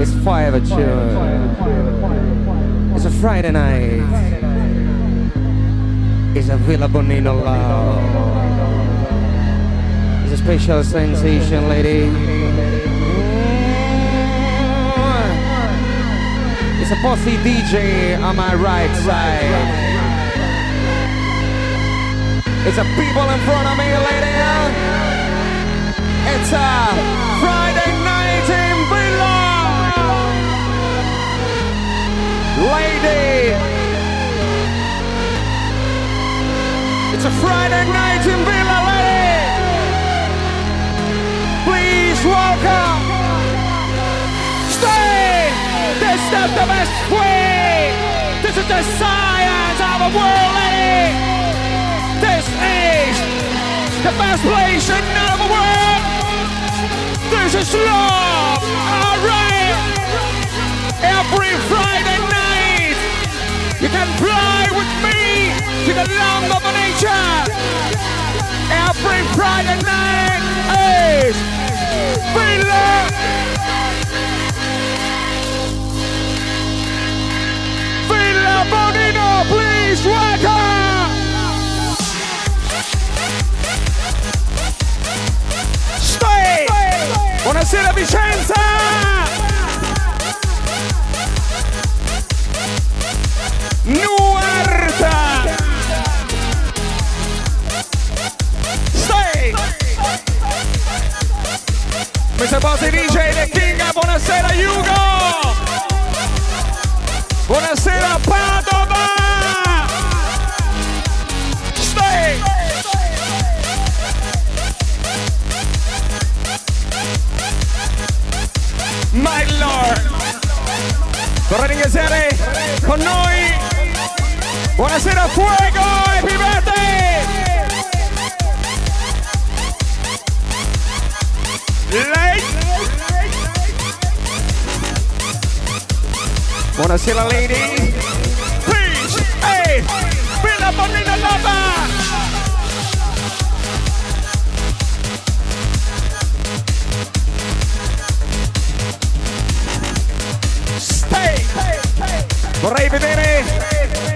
It's five at It's a Friday night. It's a Villa Bonino love. It's a special sensation, lady. It's a posse DJ on my right side. It's a people in front of me, lady. It's a Friday Lady. It's a Friday night in Villa, lady. Please welcome. Stay. This is the best way. This is the science of the world, lady. This is the best place in the world. This is love. Alright. Every Friday you can fly with me to the land of nature. Every Friday night is Villa. Villa Bonino, please welcome. Stay. Buonasera Vicenza. Nuarta. Stay. Mr. Bossy DJ The King, buonasera Hugo. Buonasera Padova. My Lord. Vorrei ringraziare con noi. Buonasera Fuego e Pivete. Lei. Buonasera lady. Please. Hey. Villa Bonnina Lava. Stay. Vorrei vedere,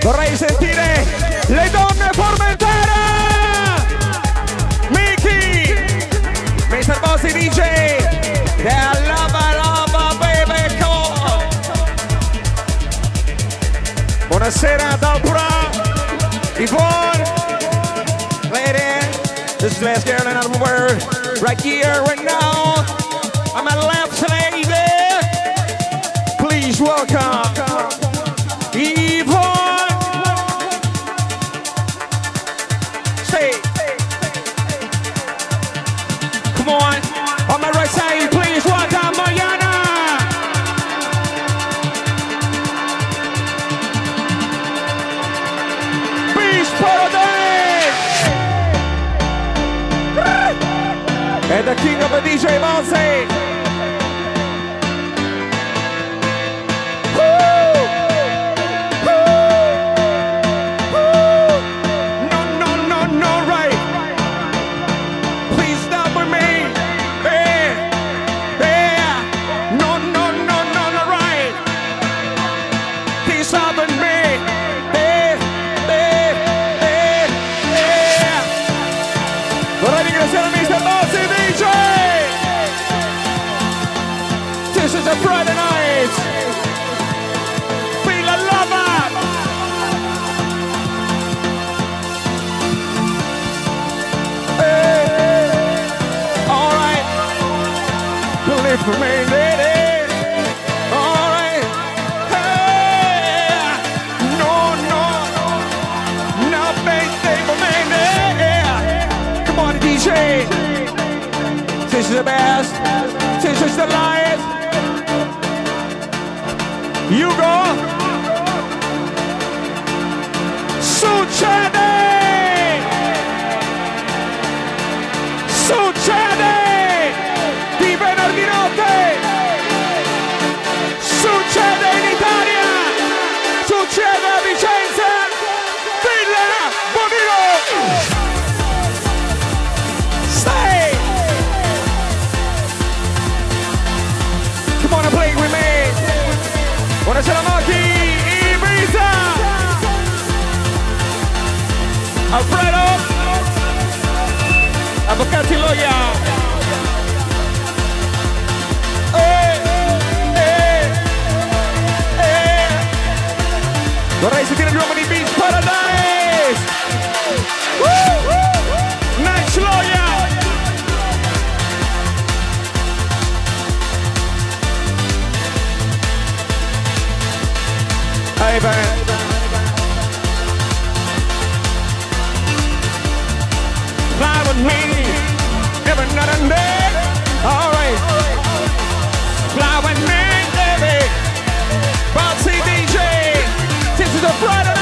vorrei sentire le donne Formentera. Miki, Mr. Bossy DJ, yeah, lava, lava, baby, come on. Buonasera Dobra, Yvonne, lady, this is the best girl in the world, right here, right now. DJ Bossy. Buonasera Mochi, Ibiza. Alfredo. Avvocati Loia. Eh, eh, eh. Vorrei sentire gli uomini Beach Paradise. Woo! Man. Fly with me every night and day. All right. Fly with me, baby. Bouncy DJ. This is a Friday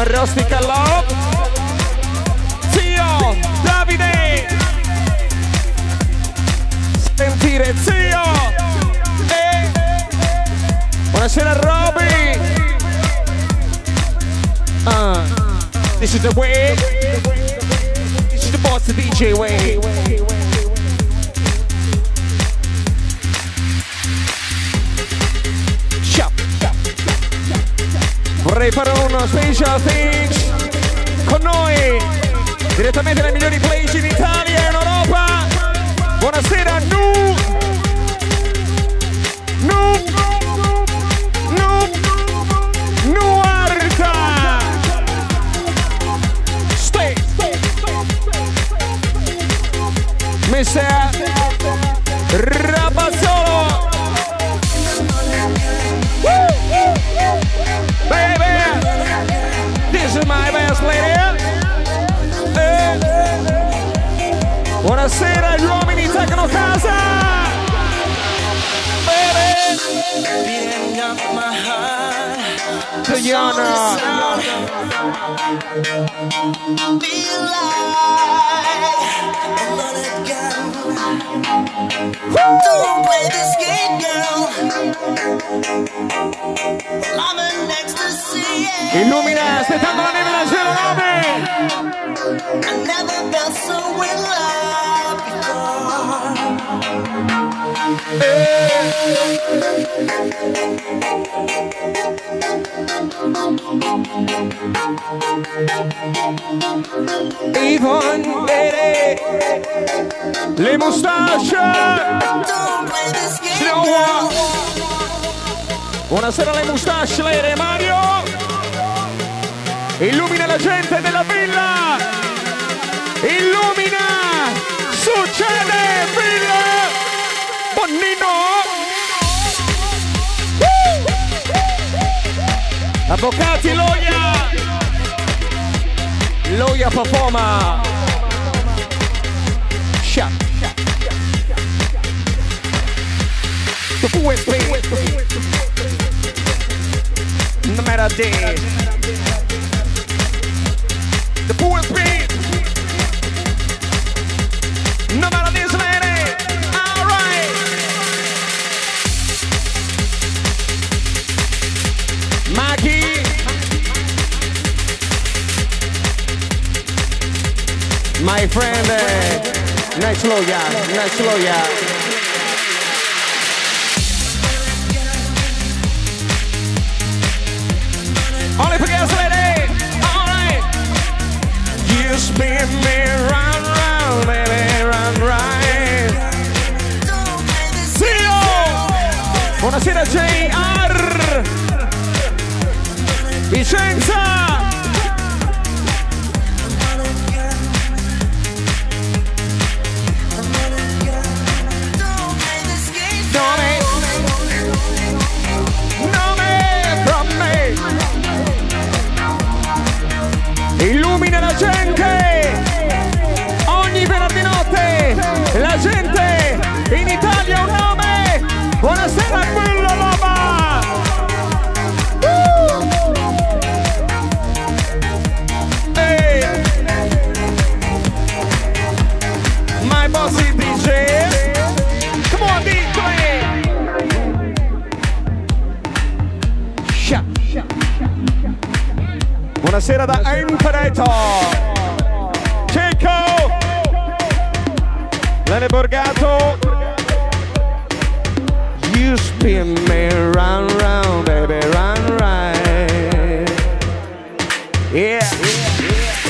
Marrosti Callò. Zio Davide. Sentire zio. E buonasera Robby. Uh, this is the way. This is the boss DJ way. Fare uno special things con noi, direttamente dai migliori place in Italia e in Europa. Buonasera, Nu! Nu! Nu! Nuarta! Stay! Mr. Rapazzolo! Buonasera, gli uomini Tecno Casa! Bene! Diana! Be like, Don't play this game, girl. I'm in ecstasy. yeah. Illumina, aspettando la neve da 09. I never felt so in love before. Eh. Yvonne, Lady. Le Slow girl. Buonasera alle moustache, Lady Mario. Illumina la gente della villa. Illumina. Succede, Avvocati Loya! Loya performer! Shut. The fool is paid. No matter day. The fool is. My friend, uh, nice loya, nice loya. Only for girls, lady. All right. You spin me round, round, baby, round, right. This Zio! Buonasera JR! Vicenza! Buonasera da Aim Creator. Chico. Lene Borgato. You spin me round, round, baby, run right. Yeah.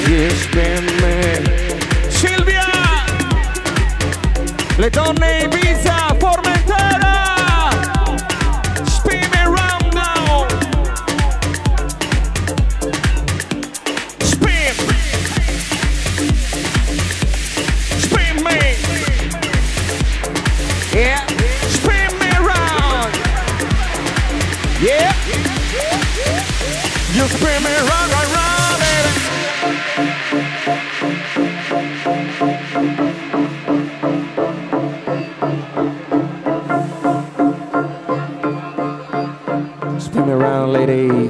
You spin me. Silvia. Le donne lady.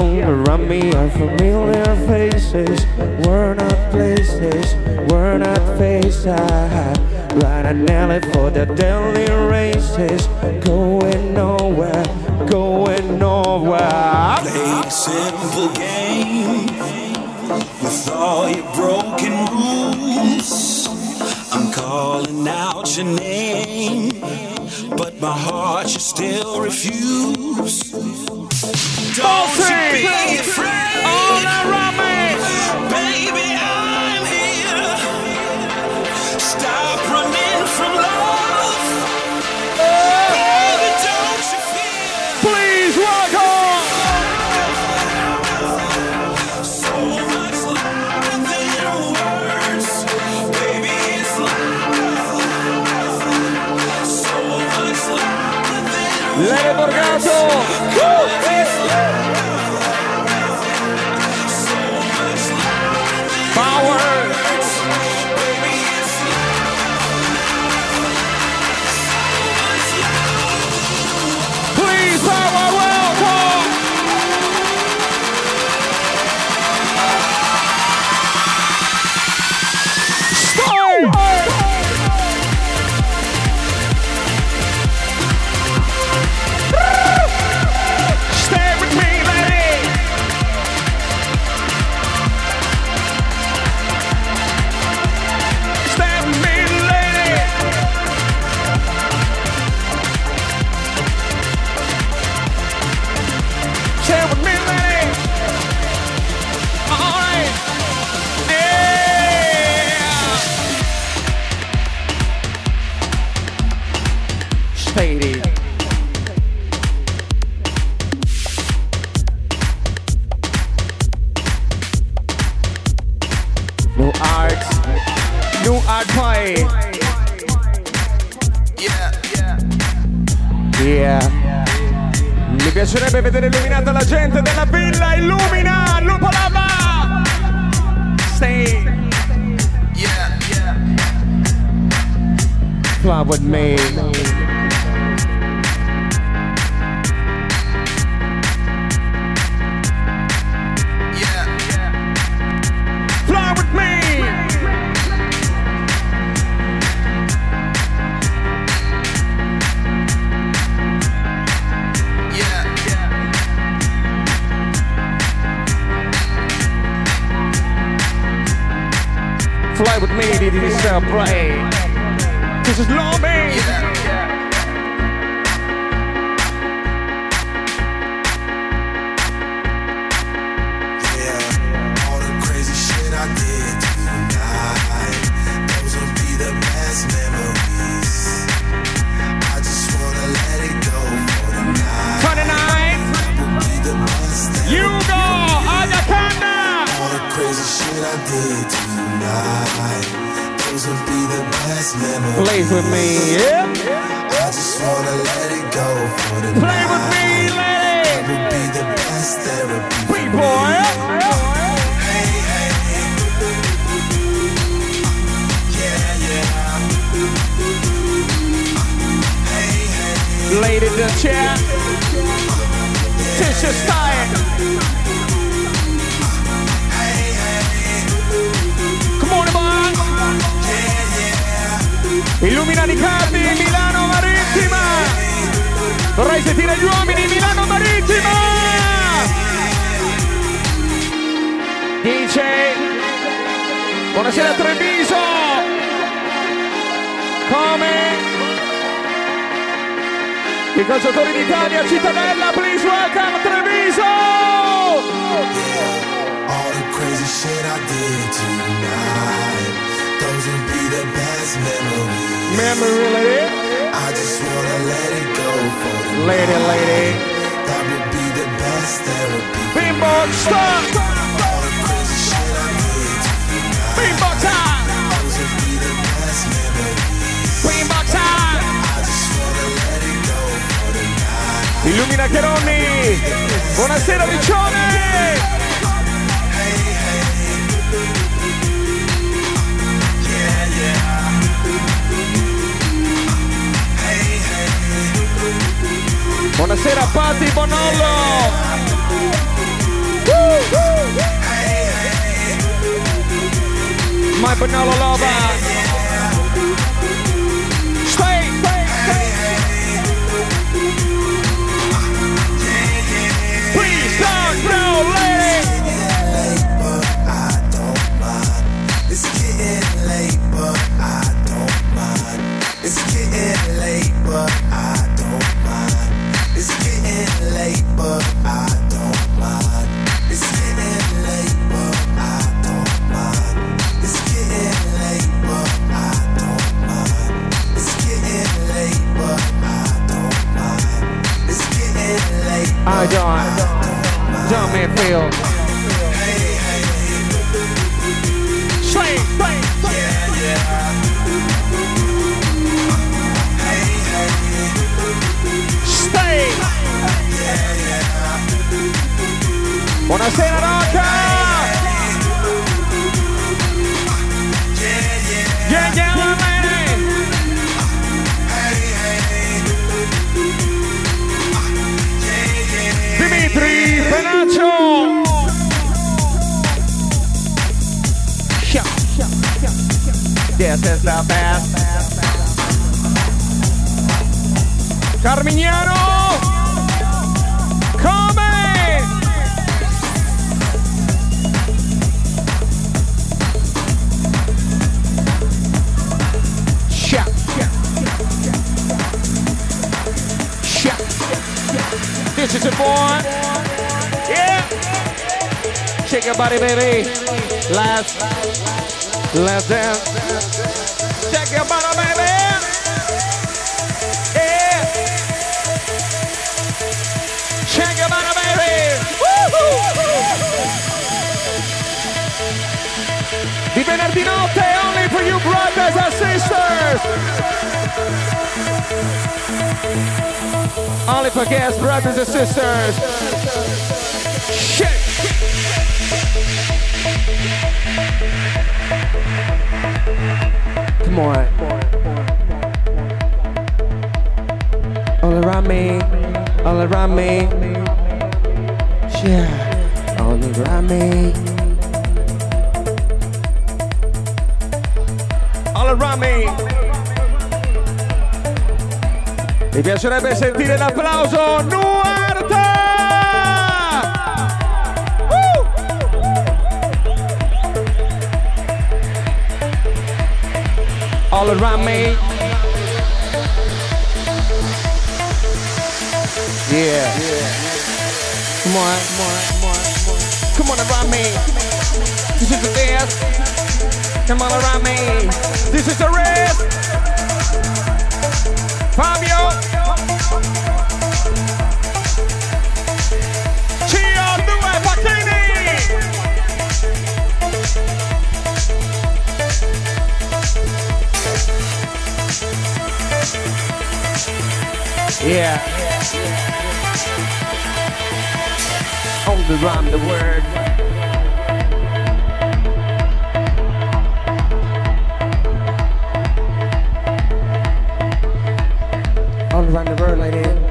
All around me are familiar faces. We're not places, we're not faces Ride an alley for the daily races. Going nowhere, going nowhere. Play a simple game With all your broken rules. I'm calling out your name But my heart you still refuse. Piacerebbe vedere illuminata la gente della villa Illumina Lupo Lava Stay. Yeah, yeah. Fly with me This is Lomé. With me yeah I just wanna let it go for the Play night. with me lady Will be the best therapy. me. boy Hey, hey. Yeah, yeah. Hey, hey. Lady the chair This is Illumina Riccardi, Milano Marittima! Vorrei sentire gli uomini, Milano Marittima! DJ, buonasera Treviso! Come? I calciatori d'Italia, Cittadella, please welcome Treviso! All the crazy shit I did tonight, those will be the best memories. Memory lady, I just wanna let it go for the lady, lady. That would be the best therapy. Bimbo, stop! All the crazy shit I did tonight, Bimbo time! those will be the best memories. Bimbo time! I just wanna let it go for the night. Illumina Cheronni! Buonasera Riccione! Buonasera Patti Bonollo! Hey, hey. My Bonollo lover! Don, Don Manfield. Slay, Stay, stay, Yeah, yeah. Stay. Yeah, yeah. Buonasera, Rocker! This is the best. Carmignano! Come! This is it, boy. Yeah. Shake your body, baby. Last let's dance. Shake your body, baby. Yeah. Shake your body, baby. Woohoo. Di venerdì only for you brothers and sisters. Only for guests, brothers and sisters. Shit. On. All around me, all around me. Yeah, all around me. All around me. Mi piacerebbe sentire l'applauso Nuarta! All around me. Yeah. Come on, come on. Around me. This is the dance. Come on around me. This is the rest. Yeah. All around the world. All around the world, lady.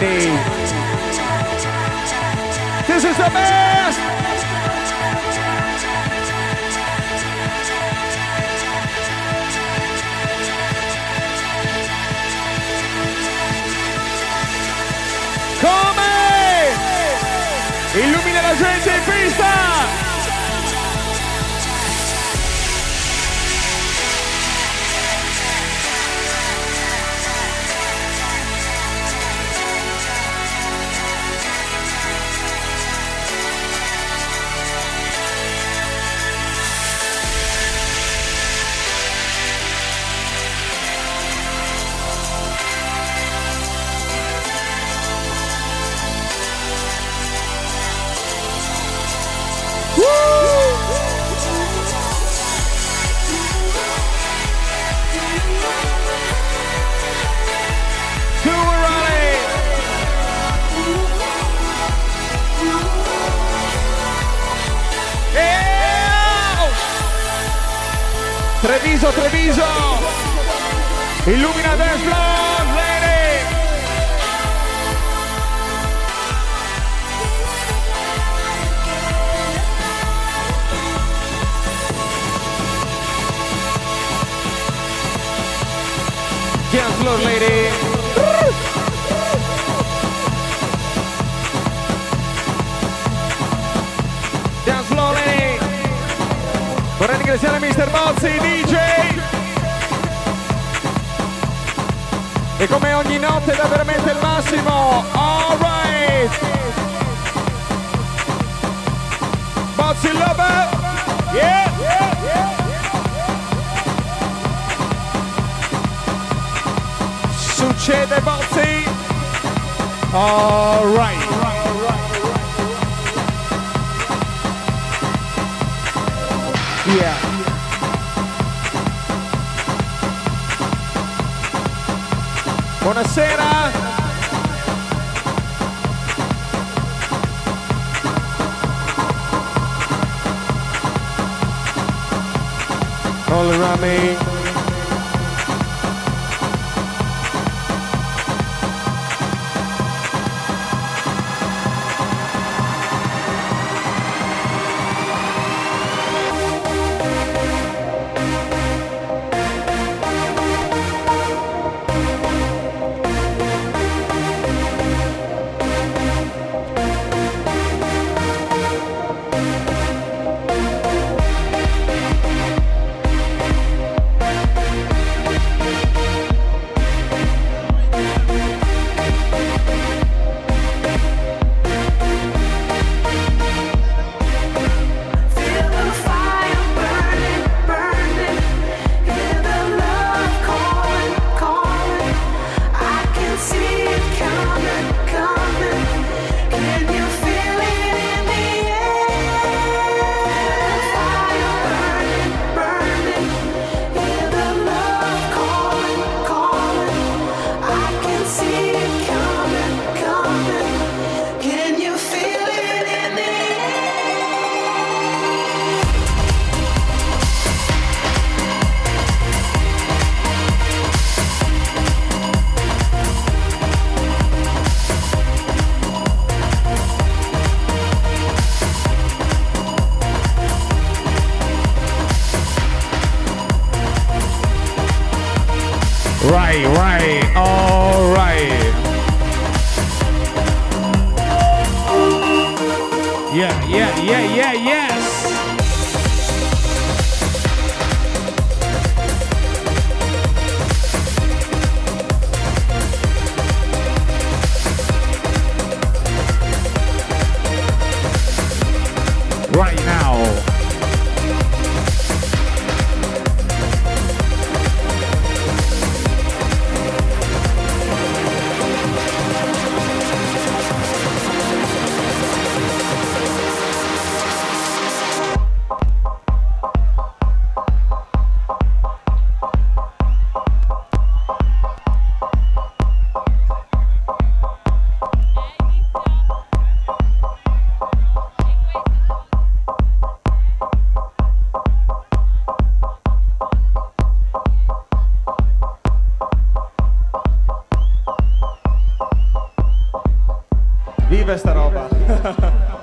This is the best. Come? Illumina la gente Treviso, Treviso! Illumina dance lady! Ringraziare Mr. Bozzi, DJ! E come ogni notte dà veramente il massimo! Alright! Bozzi Lover! Yeah. Succede Bozzi! Alright! Yeah. Buonasera. All around me. Viva sta roba.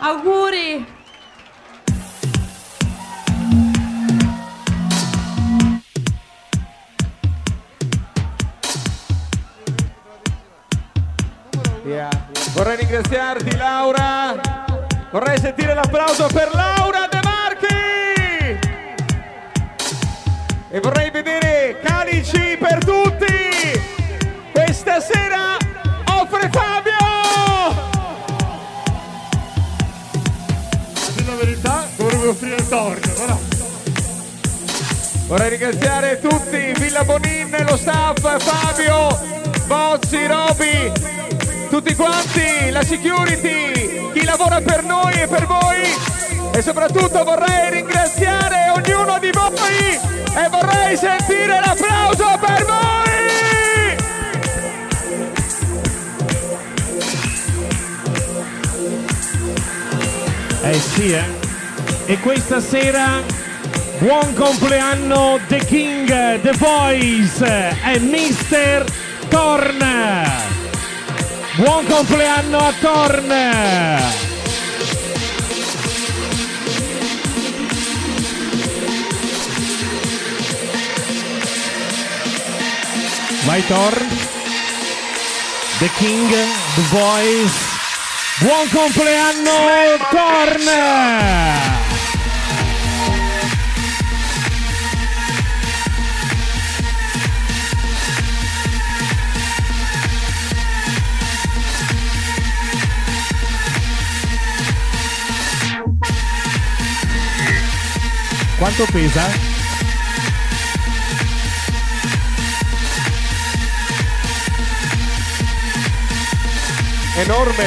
Auguri! Vorrei ringraziarti Laura. Vorrei sentire l'applauso per Laura De Marchi. E vorrei vedere offrire il torto, però. Vorrei ringraziare tutti, Villa Bonin, lo staff, Fabio, Bozzi, Roby, tutti quanti, la security, chi lavora per noi e per voi e soprattutto vorrei ringraziare ognuno di voi e vorrei sentire l'applauso per voi! Eh sì, eh. E questa sera buon compleanno The King, The Voice e Mr. Torn. Buon compleanno a Torn. Vai Torn. The King, The Voice. Buon compleanno, Torn! Quanto pesa? Enorme.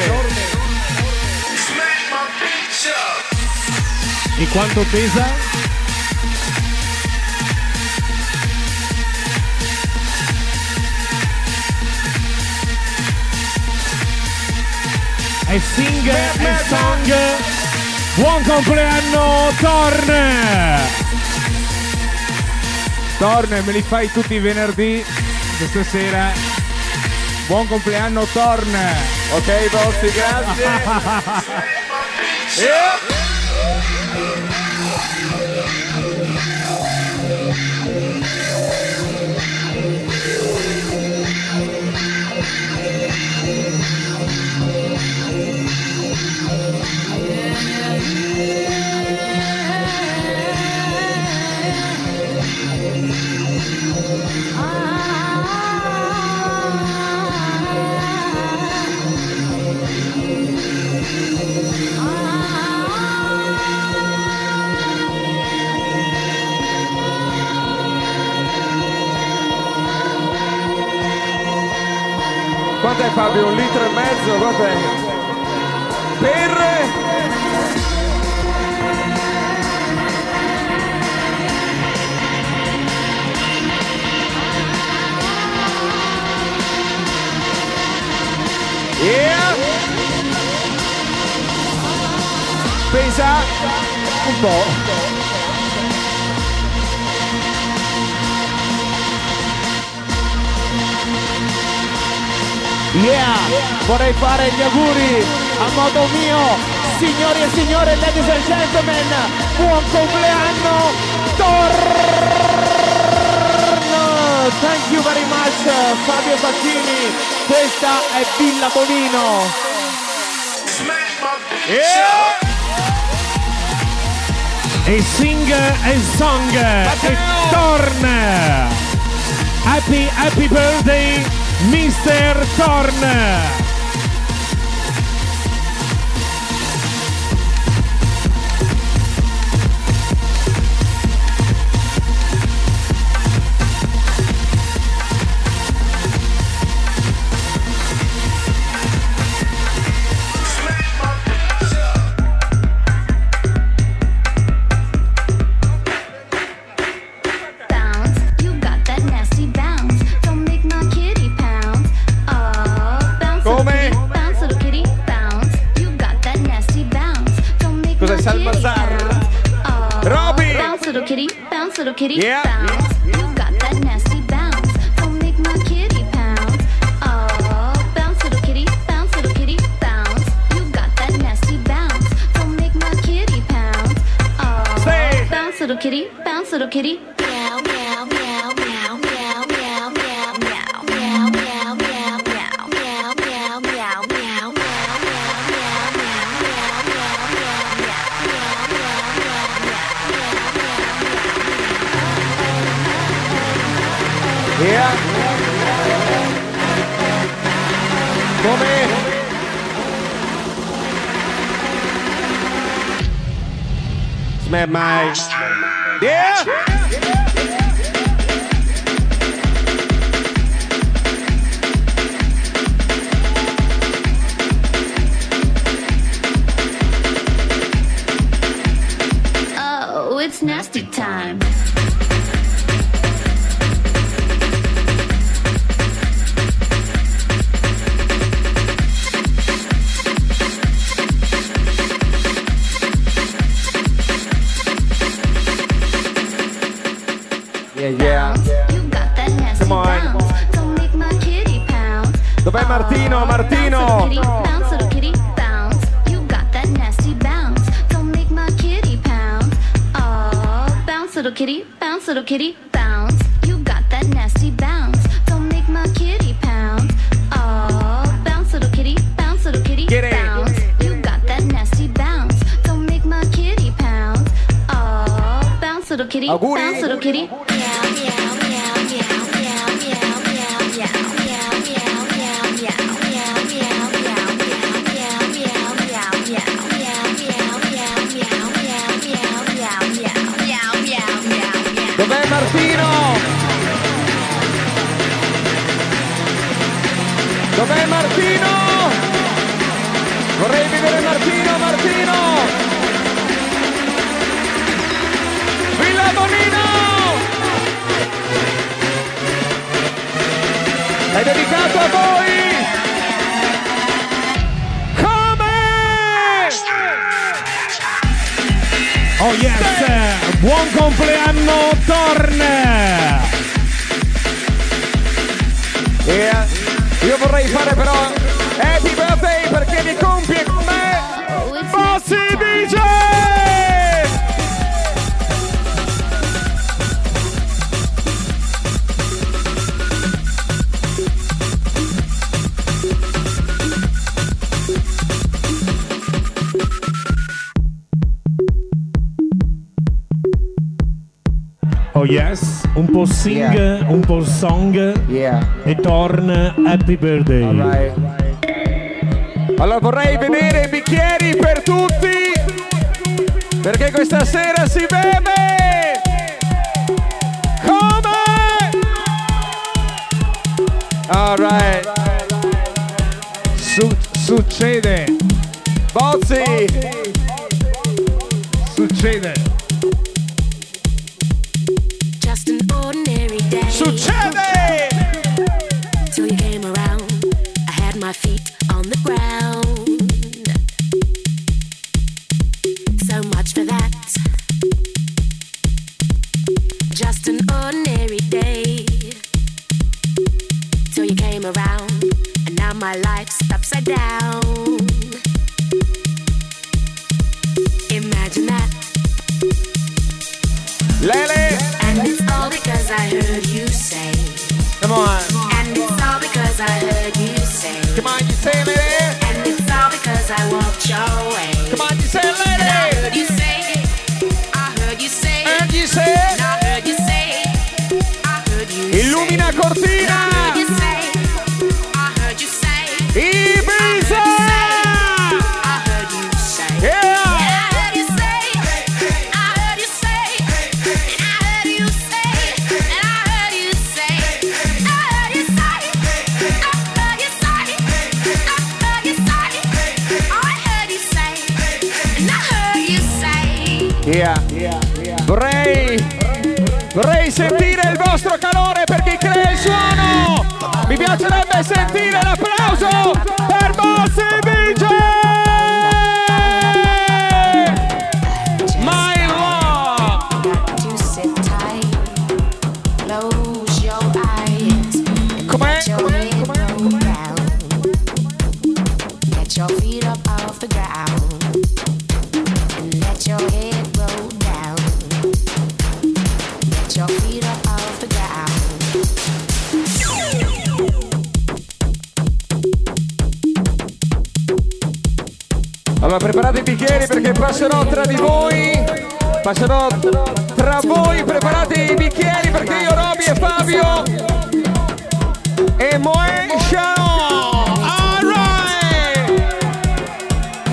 E quanto pesa? E sing e song. Buon compleanno, Torn! Torn, me li fai tutti i venerdì questa sera. Buon compleanno Torn. Ok, Bossi, grazie. Yeah. Quant'è Fabio? Un litro e mezzo? Quant'è? Per... Yeah! Pesa un po'. Yeah! Vorrei fare gli auguri a modo mio, signori e signore, ladies and gentlemen, buon compleanno, Torno! Thank you very much, Fabio Facchini. Questa è Villa Bonino. Yeah! E sing e song e torn. Happy, happy birthday, Mr. Thorn. Kitty, bounce, little kitty. Meow, meow, meow, meow, meow, meow, meow, meow, meow, meow, meow, meow, meow, meow, meow, meow, Yeah! Come? Smack my... Yeah. yeah. little kitty bounce. You got that nasty bounce. Don't make my kitty pounce. Oh, bounce, little kitty, bounce, little kitty, Get bounce. It. You got that nasty bounce. Don't make my kitty pounce. Oh, bounce, little kitty, bounce, little kitty. Yes, un po' sing, yeah. un po' song yeah. e torna Happy Birthday. All right, all right. Allora vorrei vedere i bicchieri per tutti perché questa sera si beve come All right. Su- succede. Bozzi. Succede. Allora preparate i bicchieri perché passerò tra di voi. Passerò tra voi, preparate i bicchieri perché io, Roby e Fabio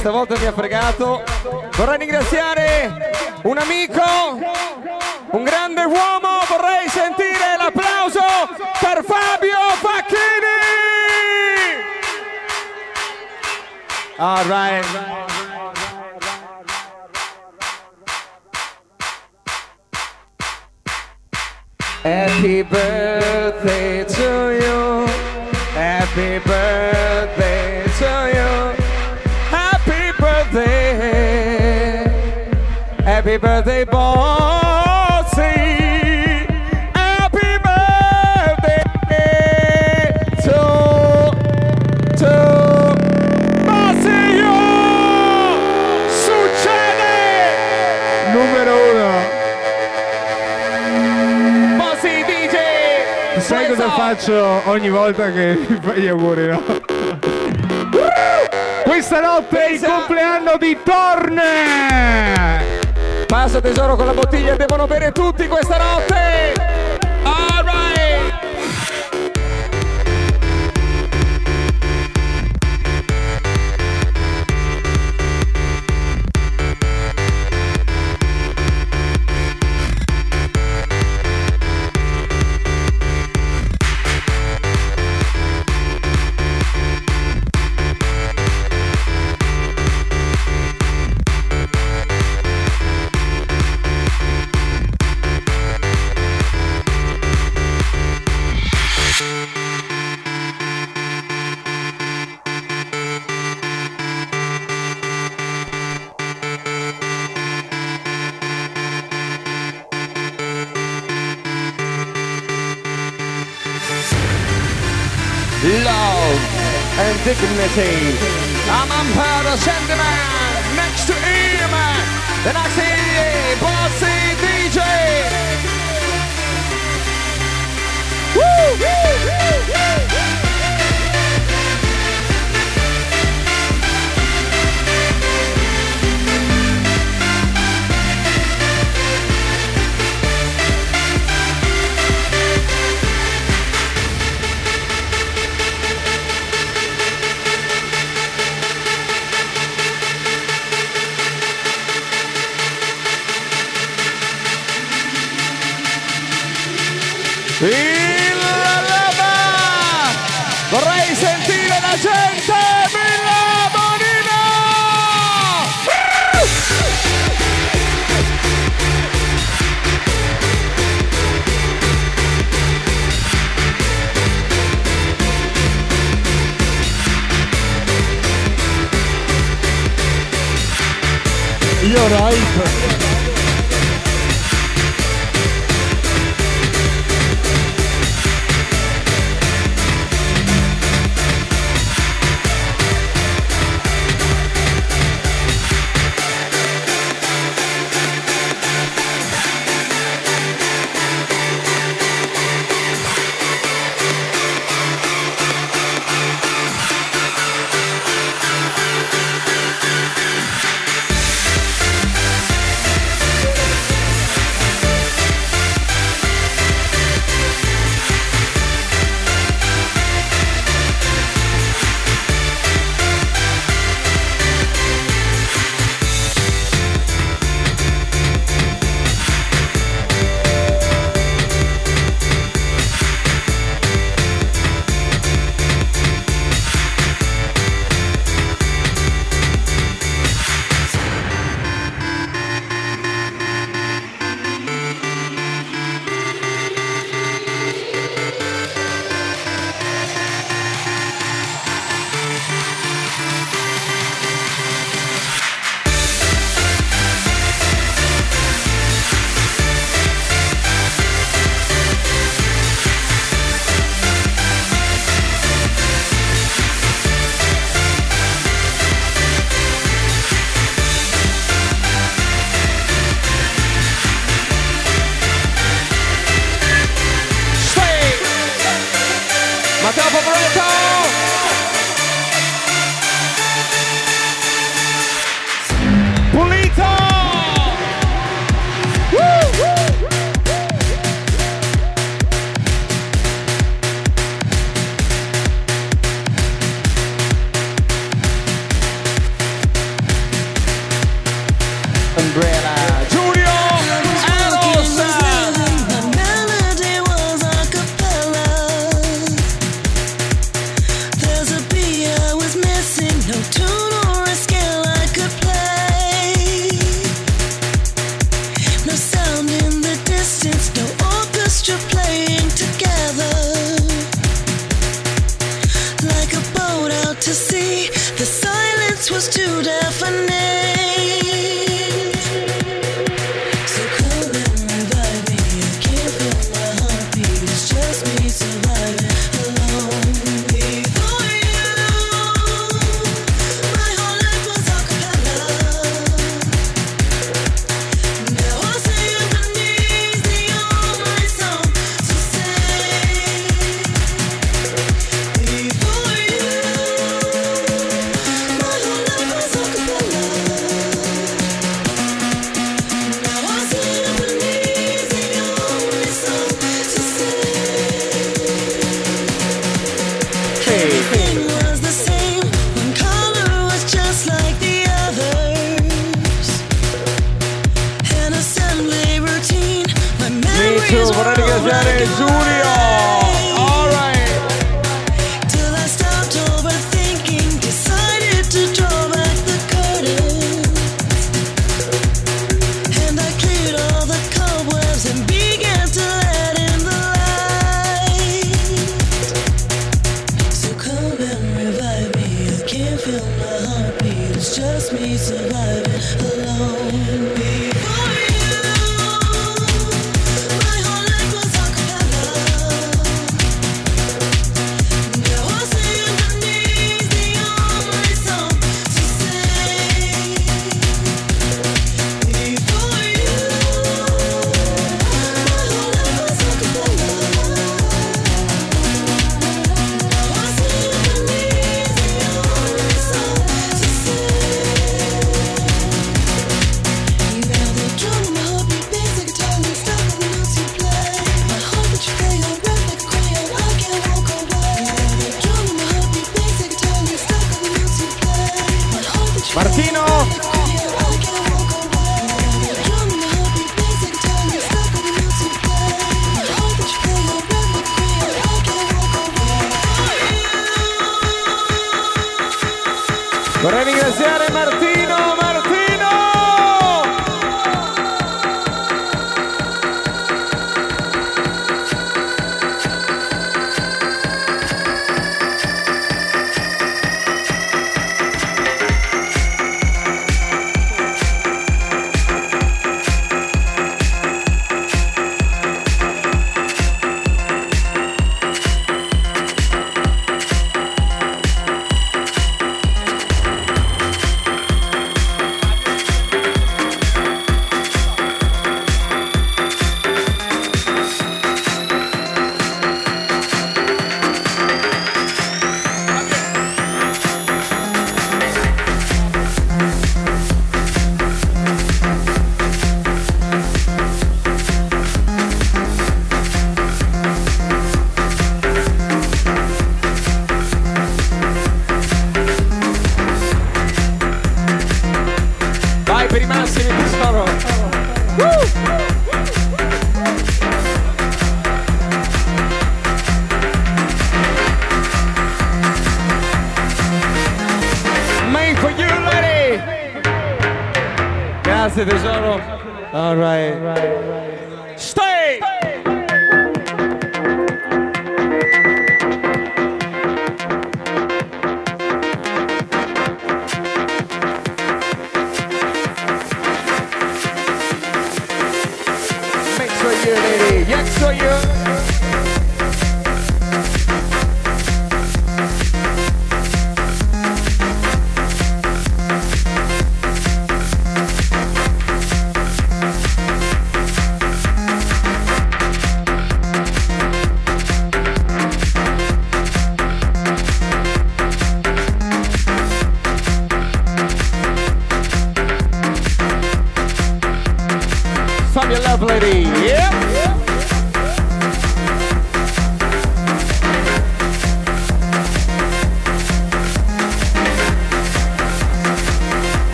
perché questa volta mi ha fregato, vorrei ringraziare un amico, un grande uomo, vorrei sentire l'applauso per Fabio Facchini! All right. Sai cosa faccio ogni volta che mi fai gli auguri, no? Questa notte è il compleanno di Torne! Passa tesoro con la bottiglia, devono bere tutti questa notte! And dignity. I'm Emperor Sentiment next to him. Then I see Bossy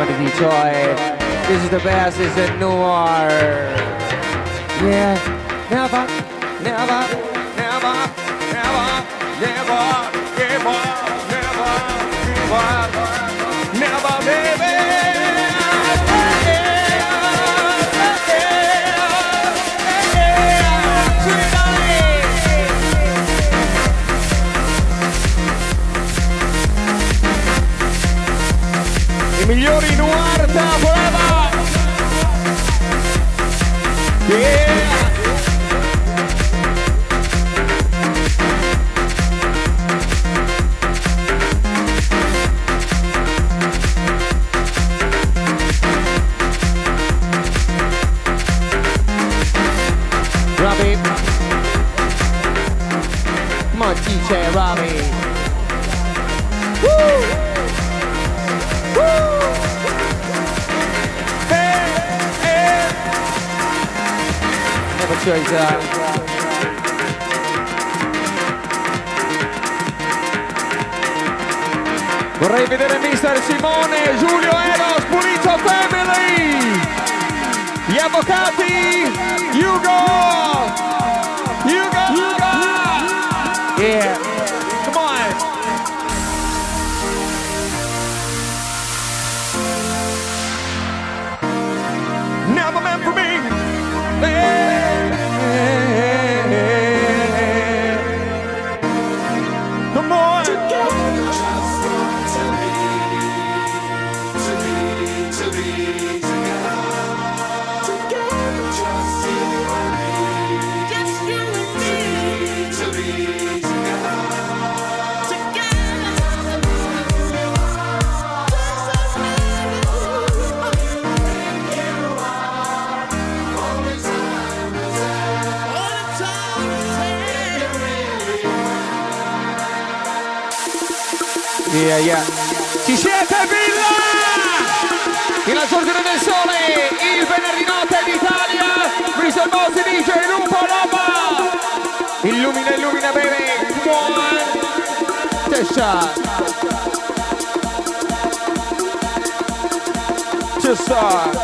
On to Detroit. This is the best, this is Noir. Yeah. Never, never, never, never, never never give up, never, Migliori Nuarta forever! Yeah! Robbie. On, DJ Robbie. Woo! That. Vorrei vedere Mister Simone, Giulio Eros, Pulito Family! Gli avvocati! Hugo! Yeah, yeah. Ci siete Villa! Il sorgere del sole, il venerdì notte d'Italia, Bristol Bossi DJ Lupo Loba! Illumina, illumina bene, come on! Tessa! Just start!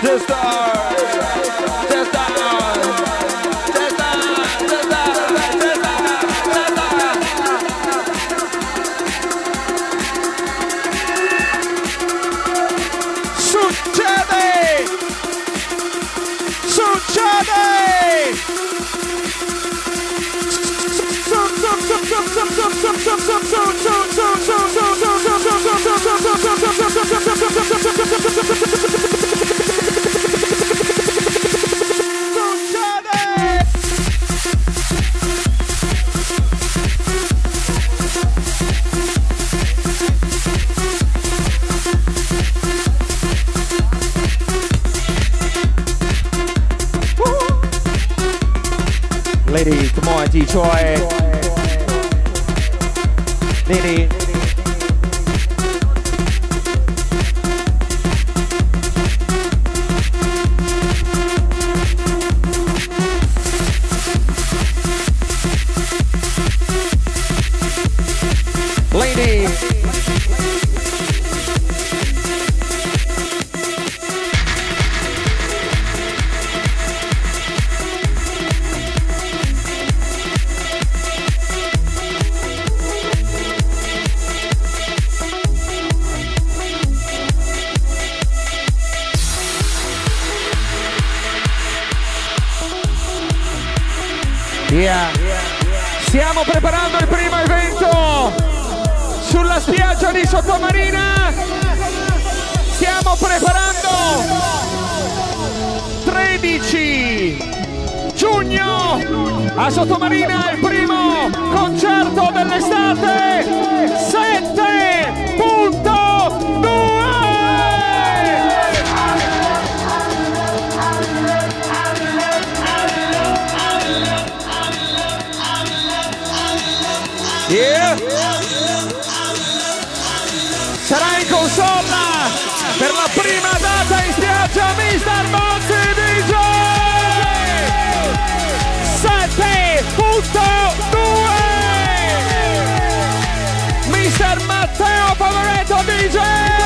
Just Troy. Pomeranto DJ!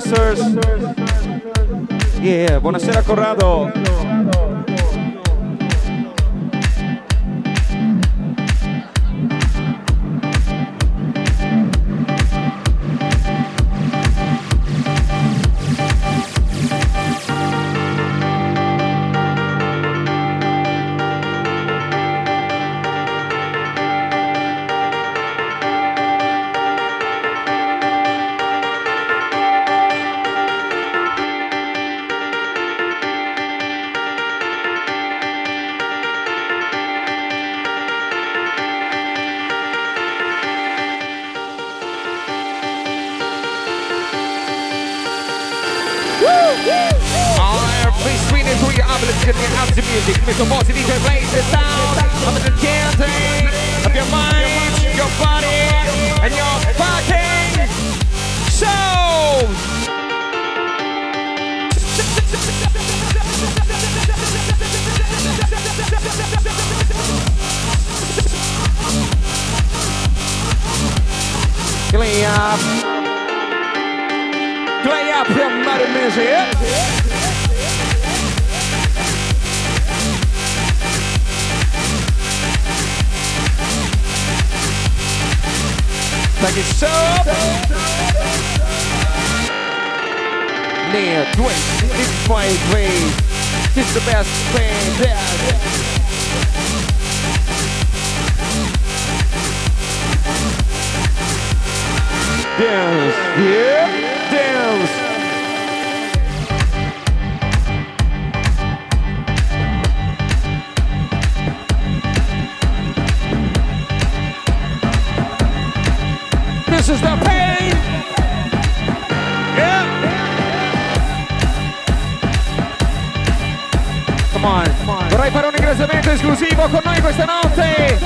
Sisters, yeah, Corrado. Mr. Bossy DJ plays the sound of the chanting of your mind, your body, and your fucking soul. Clean up. Play up your muddy music. Like it's so. Now, Dwayne, it's my Dwayne it's the best band. Dance, yeah, dance. Ringraziamento esclusivo con noi questa notte.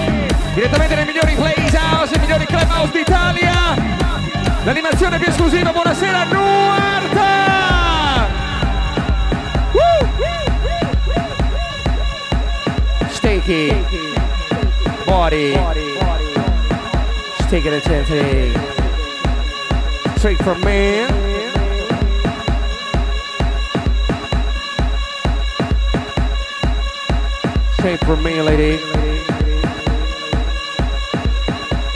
Direttamente nei migliori plays house, i migliori club house d'Italia. L'animazione più esclusiva. Buonasera Nuarta. Woo! Sticky. Body. Take it intensity. Straight from me. tape for me, lady.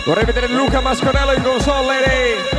Vorrei vedere Luca Mascarello in console, lady.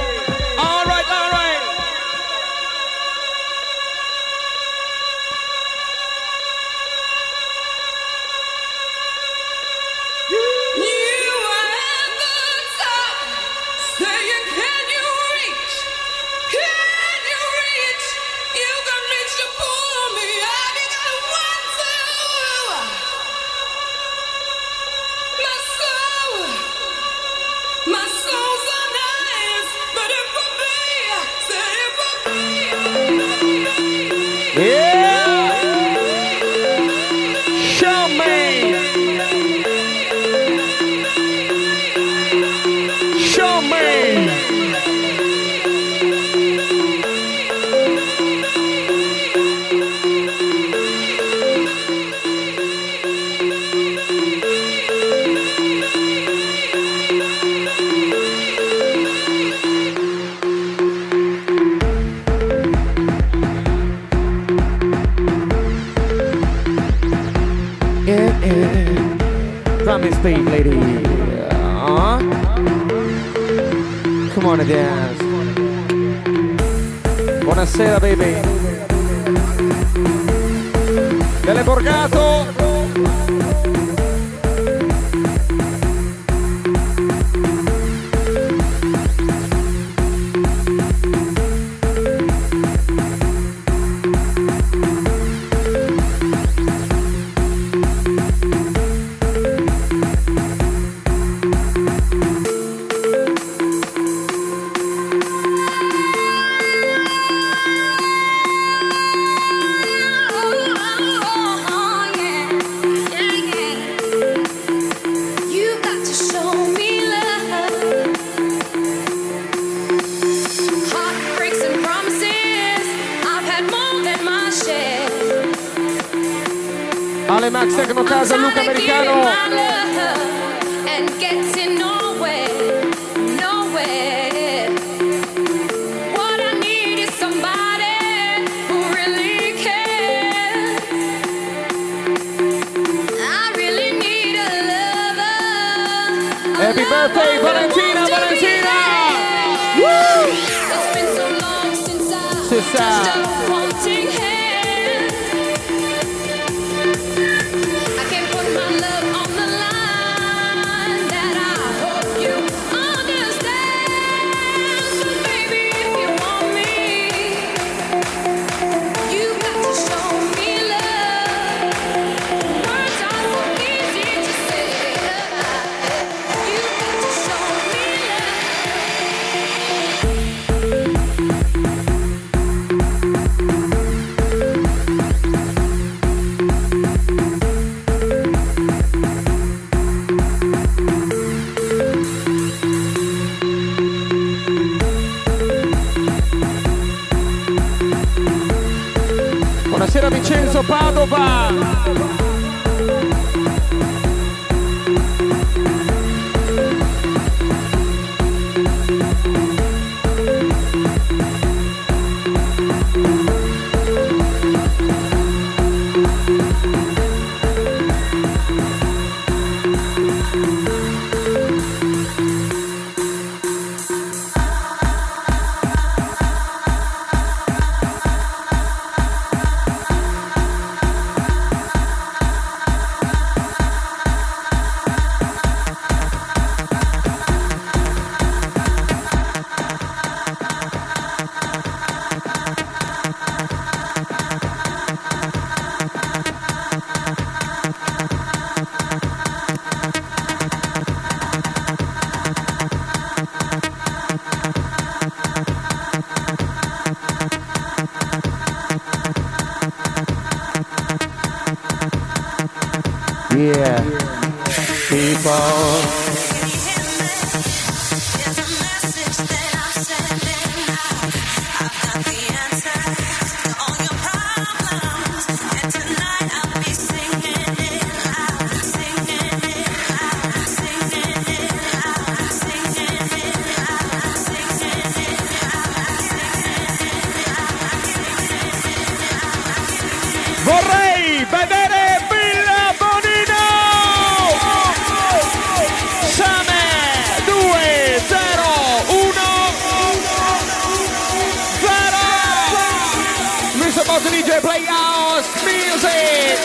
Music.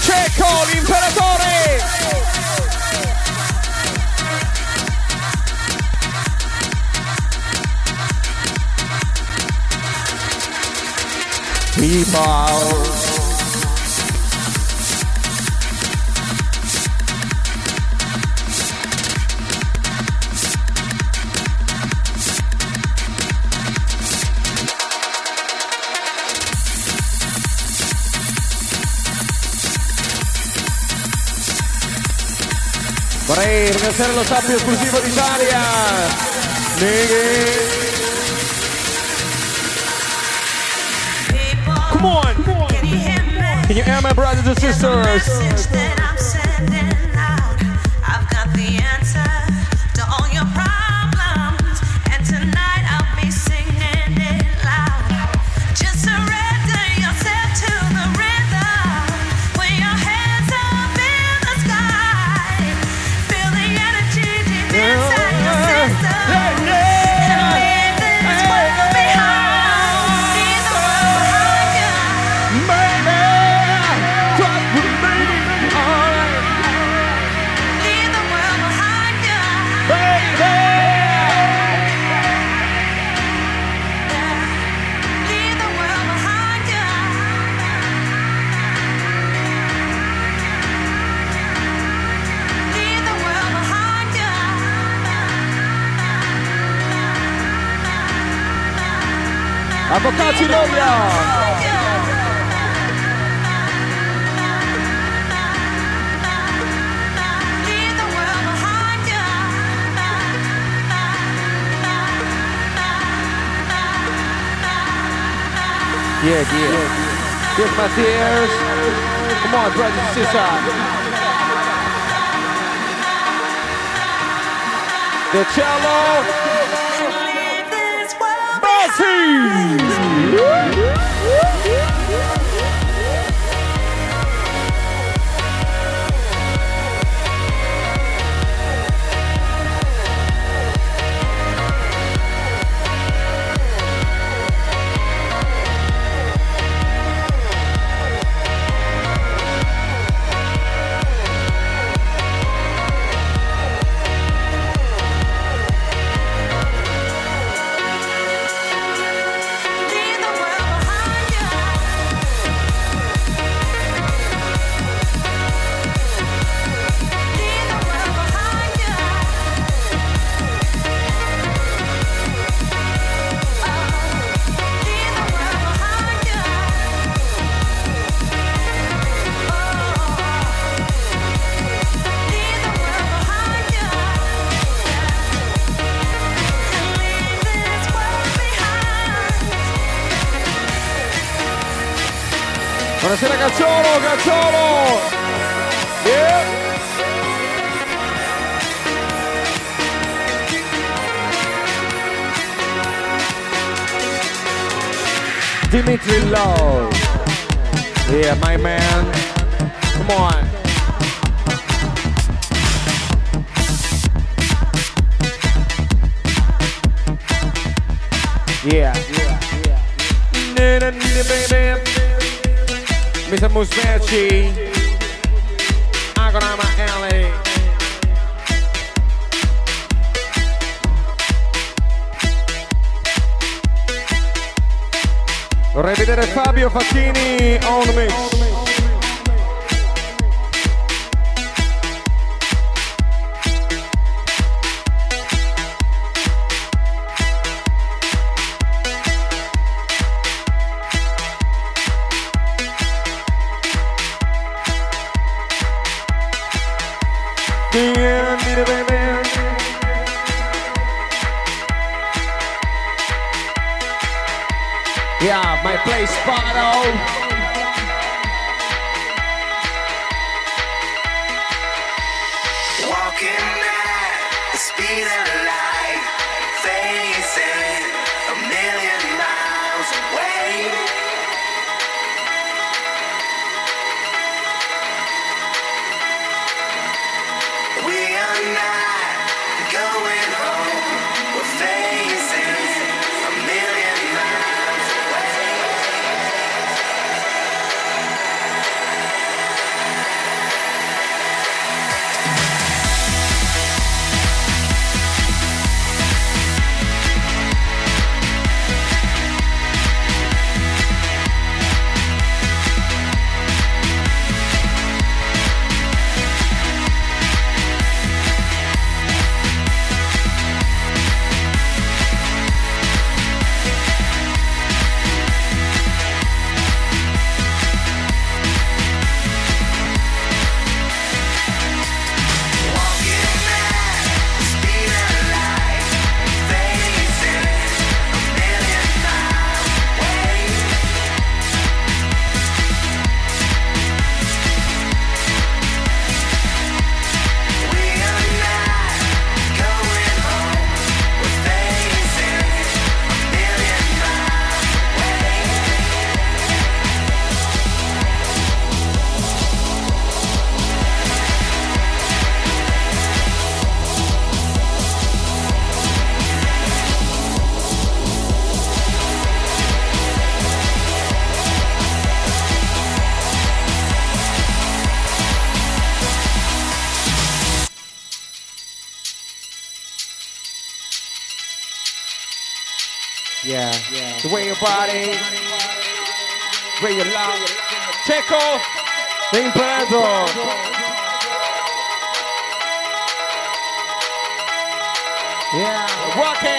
Cecco, l'imperatore. People. Vorrei ringraziare lo staff più esclusivo d'Italia. Nigga. Come on. Can you hear my brothers and sisters? Avvocati Loria. Yeah, yeah. Here's my tears. Come on, brothers and sisters. The cello. The way your body, way your love. Checo, l'impreso. Yeah, rock it.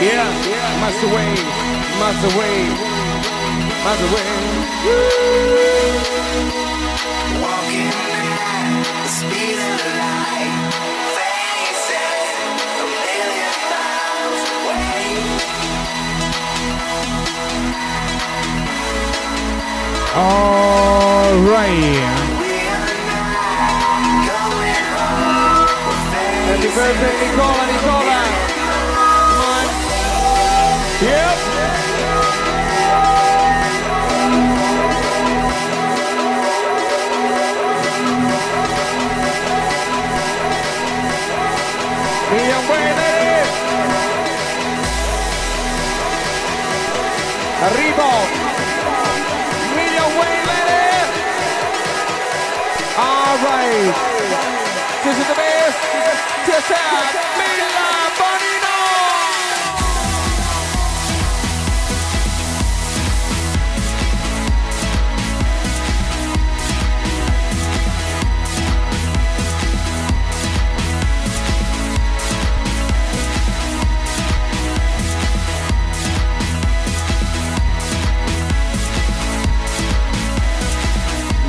Yeah, master wave, master wave, master wave. Walking at the speed of the light, faces a million miles away. All right. Happy birthday, Nicole, Nicole. Will you? All right. This is the best. This is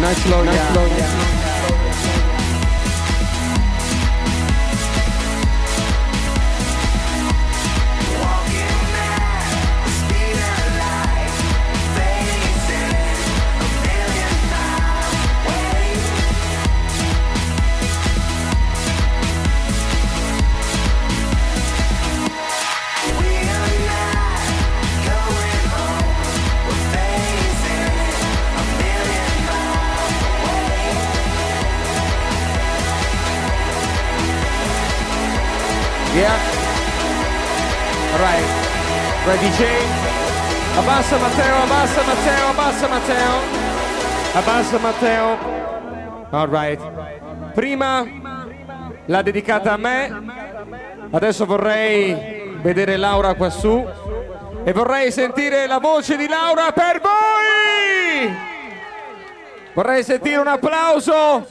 Nice low, nice low, Yeah. Right DJ. Abbassa Matteo, abbassa Matteo, abbassa Matteo. Abbassa Matteo. Alright. Prima l'ha dedicata a me. Adesso vorrei vedere Laura qua su. E vorrei sentire la voce di Laura per voi! Vorrei sentire un applauso.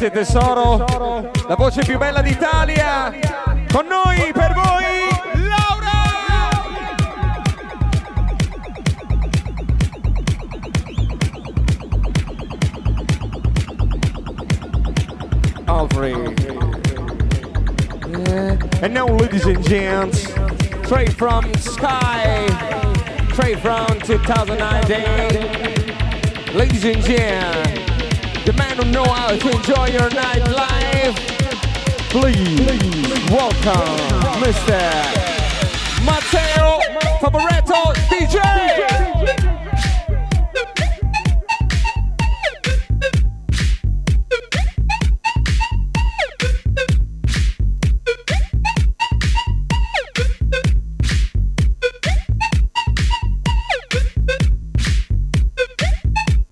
Grazie tesoro. La voce più bella d'Italia.